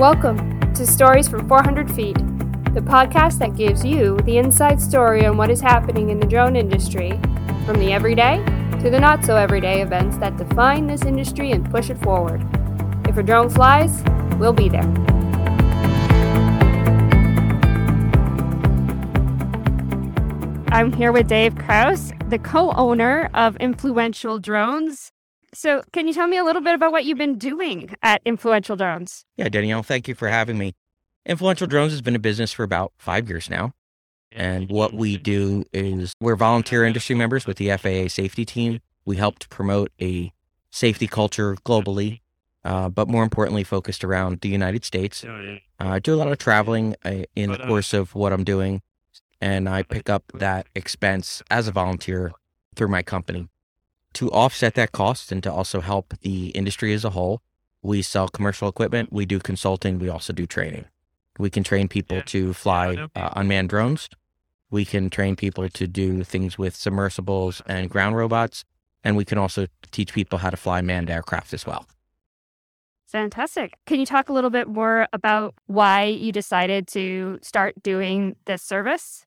Welcome to Stories from 400 Feet, the podcast that gives you the inside story on what is happening in the drone industry, from the everyday to the not so everyday events that define this industry and push it forward. If a drone flies, we'll be there. I'm here with Dave Krause, the co owner of Influential Drones. So, can you tell me a little bit about what you've been doing at Influential Drones? Yeah, Danielle, thank you for having me. Influential Drones has been a business for about five years now. And what we do is we're volunteer industry members with the FAA safety team. We help to promote a safety culture globally, uh, but more importantly, focused around the United States. Uh, I do a lot of traveling uh, in the course of what I'm doing, and I pick up that expense as a volunteer through my company to offset that cost and to also help the industry as a whole, we sell commercial equipment, we do consulting, we also do training. We can train people to fly uh, unmanned drones. We can train people to do things with submersibles and ground robots. And we can also teach people how to fly manned aircraft as well. Fantastic. Can you talk a little bit more about why you decided to start doing this service?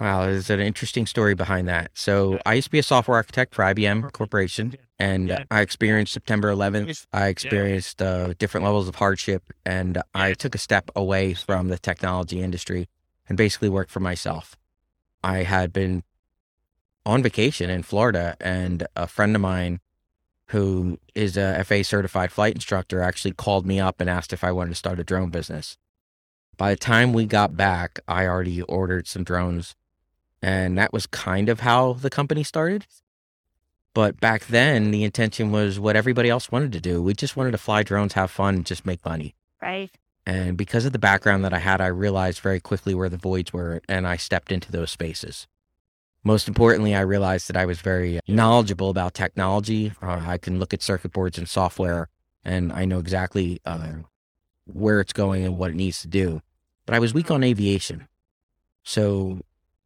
Wow, there's an interesting story behind that. So I used to be a software architect for IBM Corporation, and I experienced September 11th. I experienced uh, different levels of hardship, and I took a step away from the technology industry and basically worked for myself. I had been on vacation in Florida, and a friend of mine who is a FA certified flight instructor actually called me up and asked if I wanted to start a drone business. By the time we got back, I already ordered some drones and that was kind of how the company started. But back then, the intention was what everybody else wanted to do. We just wanted to fly drones, have fun, and just make money. Right. And because of the background that I had, I realized very quickly where the voids were, and I stepped into those spaces. Most importantly, I realized that I was very knowledgeable about technology. Uh, I can look at circuit boards and software, and I know exactly uh, where it's going and what it needs to do. But I was weak on aviation. So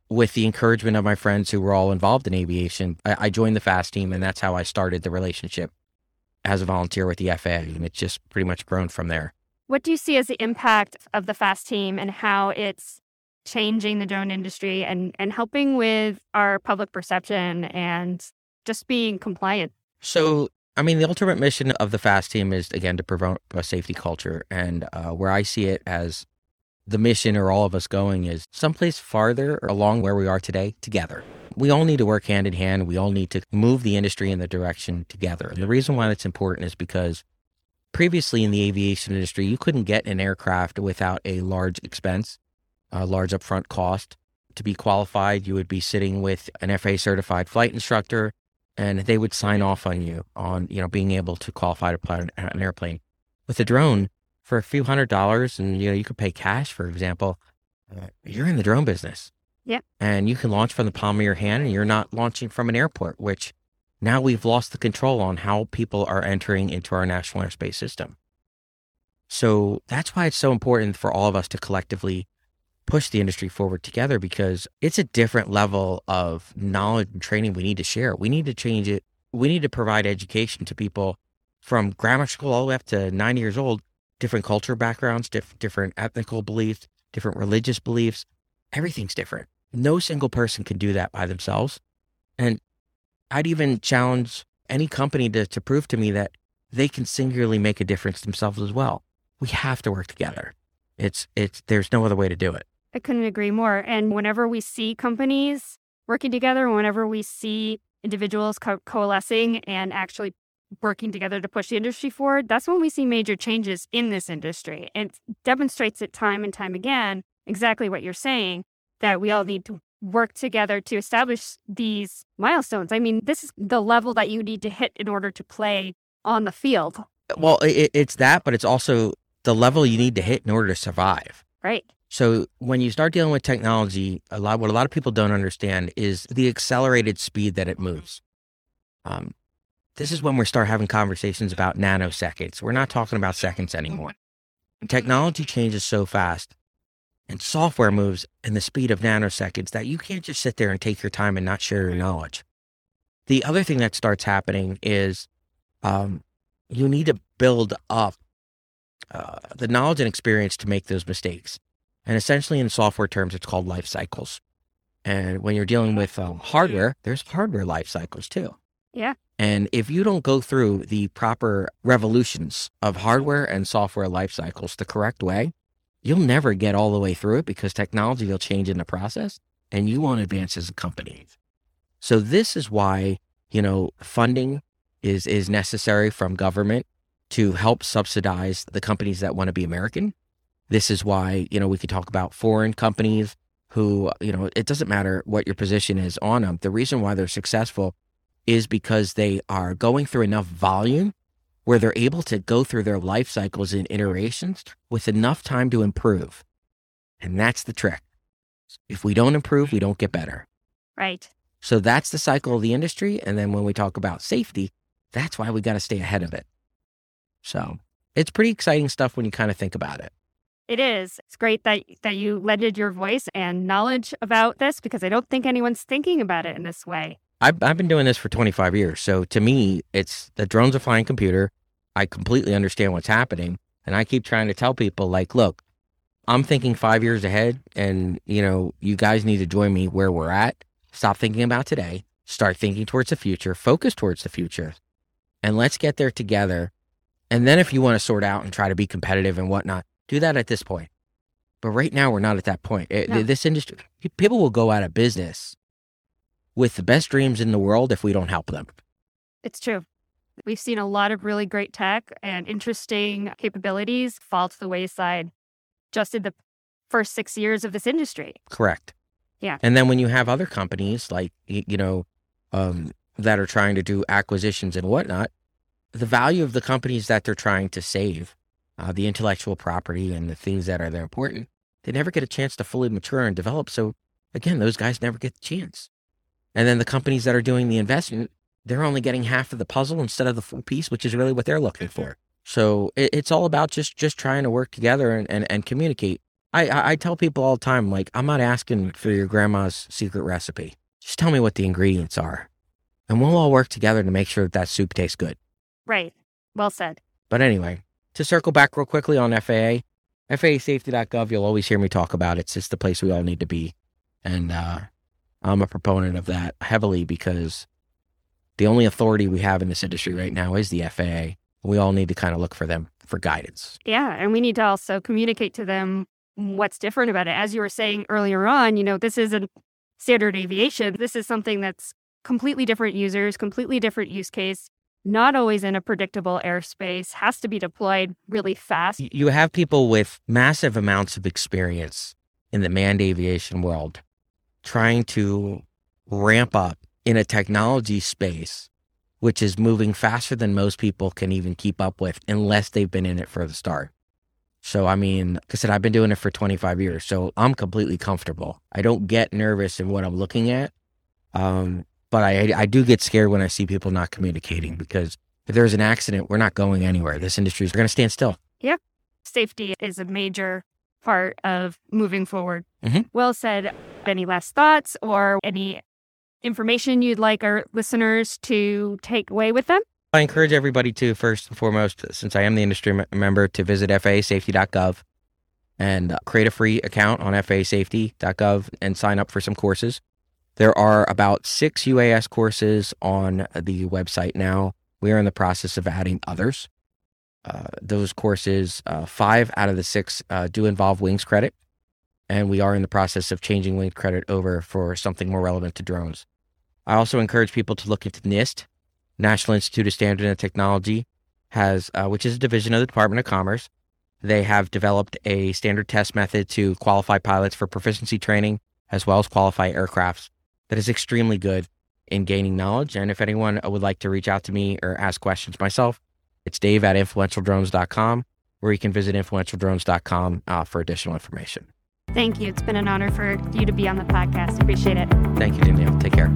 with the encouragement of my friends who were all involved in aviation, I, I, joined the FAAST team, and that's how I started the relationship as a volunteer with the FAA. And it's just pretty much grown from there. What do you see as the impact of the FAAST team and how it's changing the drone industry and, and helping with our public perception and just being compliant? So, I mean, the ultimate mission of the FAAST team is, again, to promote a safety culture. And uh, where I see it as the mission or all of us going is someplace farther along where we are today together. We all need to work hand in hand. We all need to move the industry in the direction together. And the reason why that's important is because previously in the aviation industry, you couldn't get an aircraft without a large expense, a large upfront cost. To be qualified, you would be sitting with an FAA certified flight instructor and they would sign off on you on, you know, being able to qualify to fly an airplane. With a drone, for a few hundred dollars and you know you could pay cash for example uh, you're in the drone business. Yeah and you can launch from the palm of your hand and you're not launching from an airport which now we've lost the control on how people are entering into our national airspace system. So that's why it's so important for all of us to collectively push the industry forward together because it's a different level of knowledge and training we need to share. We need to change it. We need to provide education to people from grammar school all the way up to nine years old different culture backgrounds, diff- different ethnical beliefs, different religious beliefs. Everything's different. No single person can do that by themselves. And I'd even challenge any company to, to prove to me that they can singularly make a difference themselves as well. We have to work together. It's it's there's no other way to do it. I couldn't agree more. And whenever we see companies working together, whenever we see individuals co- coalescing and actually working together to push the industry forward, that's when we see major changes in this industry. And it demonstrates it time and time again exactly what you're saying that we all need to work together to establish these milestones. I mean, this is the level that you need to hit in order to play on the field. Well, it, it's that, but it's also the level you need to hit in order to survive. Right. So when you start dealing with technology, a lot what a lot of people don't understand is the accelerated speed that it moves. Um, this is when we start having conversations about nanoseconds. We're not talking about seconds anymore. Technology changes so fast and software moves in the speed of nanoseconds that you can't just sit there and take your time and not share your knowledge. The other thing that starts happening is um, you need to build up uh, the knowledge and experience to make those mistakes. And essentially, in software terms, it's called life cycles. And when you're dealing with um, hardware, there's hardware life cycles too. Yeah. And if you don't go through the proper revolutions of hardware and software life cycles the correct way, you'll never get all the way through it because technology will change in the process and you won't advance as a company. So this is why, you know, funding is is necessary from government to help subsidize the companies that want to be American. This is why, you know, we could talk about foreign companies who, you know, it doesn't matter what your position is on them. The reason why they're successful is because they are going through enough volume where they're able to go through their life cycles and iterations with enough time to improve. And that's the trick. If we don't improve, we don't get better. Right. So that's the cycle of the industry. And then when we talk about safety, that's why we got to stay ahead of it. So it's pretty exciting stuff when you kind of think about it. It is. It's great that that you lended your voice and knowledge about this because I don't think anyone's thinking about it in this way. I've, I've been doing this for 25 years. So to me, it's the drone's a flying computer. I completely understand what's happening. And I keep trying to tell people, like, look, I'm thinking five years ahead, and, you know, you guys need to join me where we're at. Stop thinking about today, start thinking towards the future, focus towards the future, and let's get there together. And then if you want to sort out and try to be competitive and whatnot, do that at this point. But right now, we're not at that point. It, No. This industry, people will go out of business with the best dreams in the world if we don't help them. It's true. We've seen a lot of really great tech and interesting capabilities fall to the wayside just in the first six years of this industry. Correct. Yeah. And then when you have other companies like, you know, um, that are trying to do acquisitions and whatnot, the value of the companies that they're trying to save, uh, the intellectual property and the things that are there important, they never get a chance to fully mature and develop. So again, those guys never get the chance. And then the companies that are doing the investment, they're only getting half of the puzzle instead of the full piece, which is really what they're looking for. So it, it's all about just just trying to work together and, and, and communicate. I, I I tell people all the time, like, I'm not asking for your grandma's secret recipe. Just tell me what the ingredients are. And we'll all work together to make sure that that soup tastes good. Right. Well said. But anyway, to circle back real quickly on FAA, FAAsafety.gov, you'll always hear me talk about it. It's just the place we all need to be. And uh, I'm a proponent of that heavily because the only authority we have in this industry right now is the FAA. We all need to kind of look for them for guidance. Yeah. And we need to also communicate to them what's different about it. As you were saying earlier on, you know, this isn't standard aviation. This is something that's completely different users, completely different use case, not always in a predictable airspace, has to be deployed really fast. You have people with massive amounts of experience in the manned aviation world trying to ramp up in a technology space which is moving faster than most people can even keep up with unless they've been in it for the start. So, I mean, like I said, I've been doing it for 25 years, so I'm completely comfortable. I don't get nervous in what I'm looking at. Um, but I, I do get scared when I see people not communicating because if there's an accident, we're not going anywhere. This industry is going to stand still. Yep. Safety is a major part of moving forward. Mhm. Well said. Any last thoughts or any information you'd like our listeners to take away with them? I encourage everybody to, first and foremost, since I am the industry me- member, to visit FAAsafety.gov and uh, create a free account on FAAsafety.gov and sign up for some courses. There are about six UAS courses on the website now. We are in the process of adding others. Uh, those courses, uh, five out of the six uh, do involve wings credit, and we are in the process of changing wings credit over for something more relevant to drones. I also encourage people to look into NIST, National Institute of Standard and Technology has, uh, which is a division of the Department of Commerce. They have developed a standard test method to qualify pilots for proficiency training, as well as qualify aircrafts. That is extremely good in gaining knowledge. And if anyone would like to reach out to me or ask questions myself, it's Dave at influentialdrones.com, or you can visit influentialdrones.com uh, for additional information. Thank you. It's been an honor for you to be on the podcast. Appreciate it. Thank you, Danielle. Take care.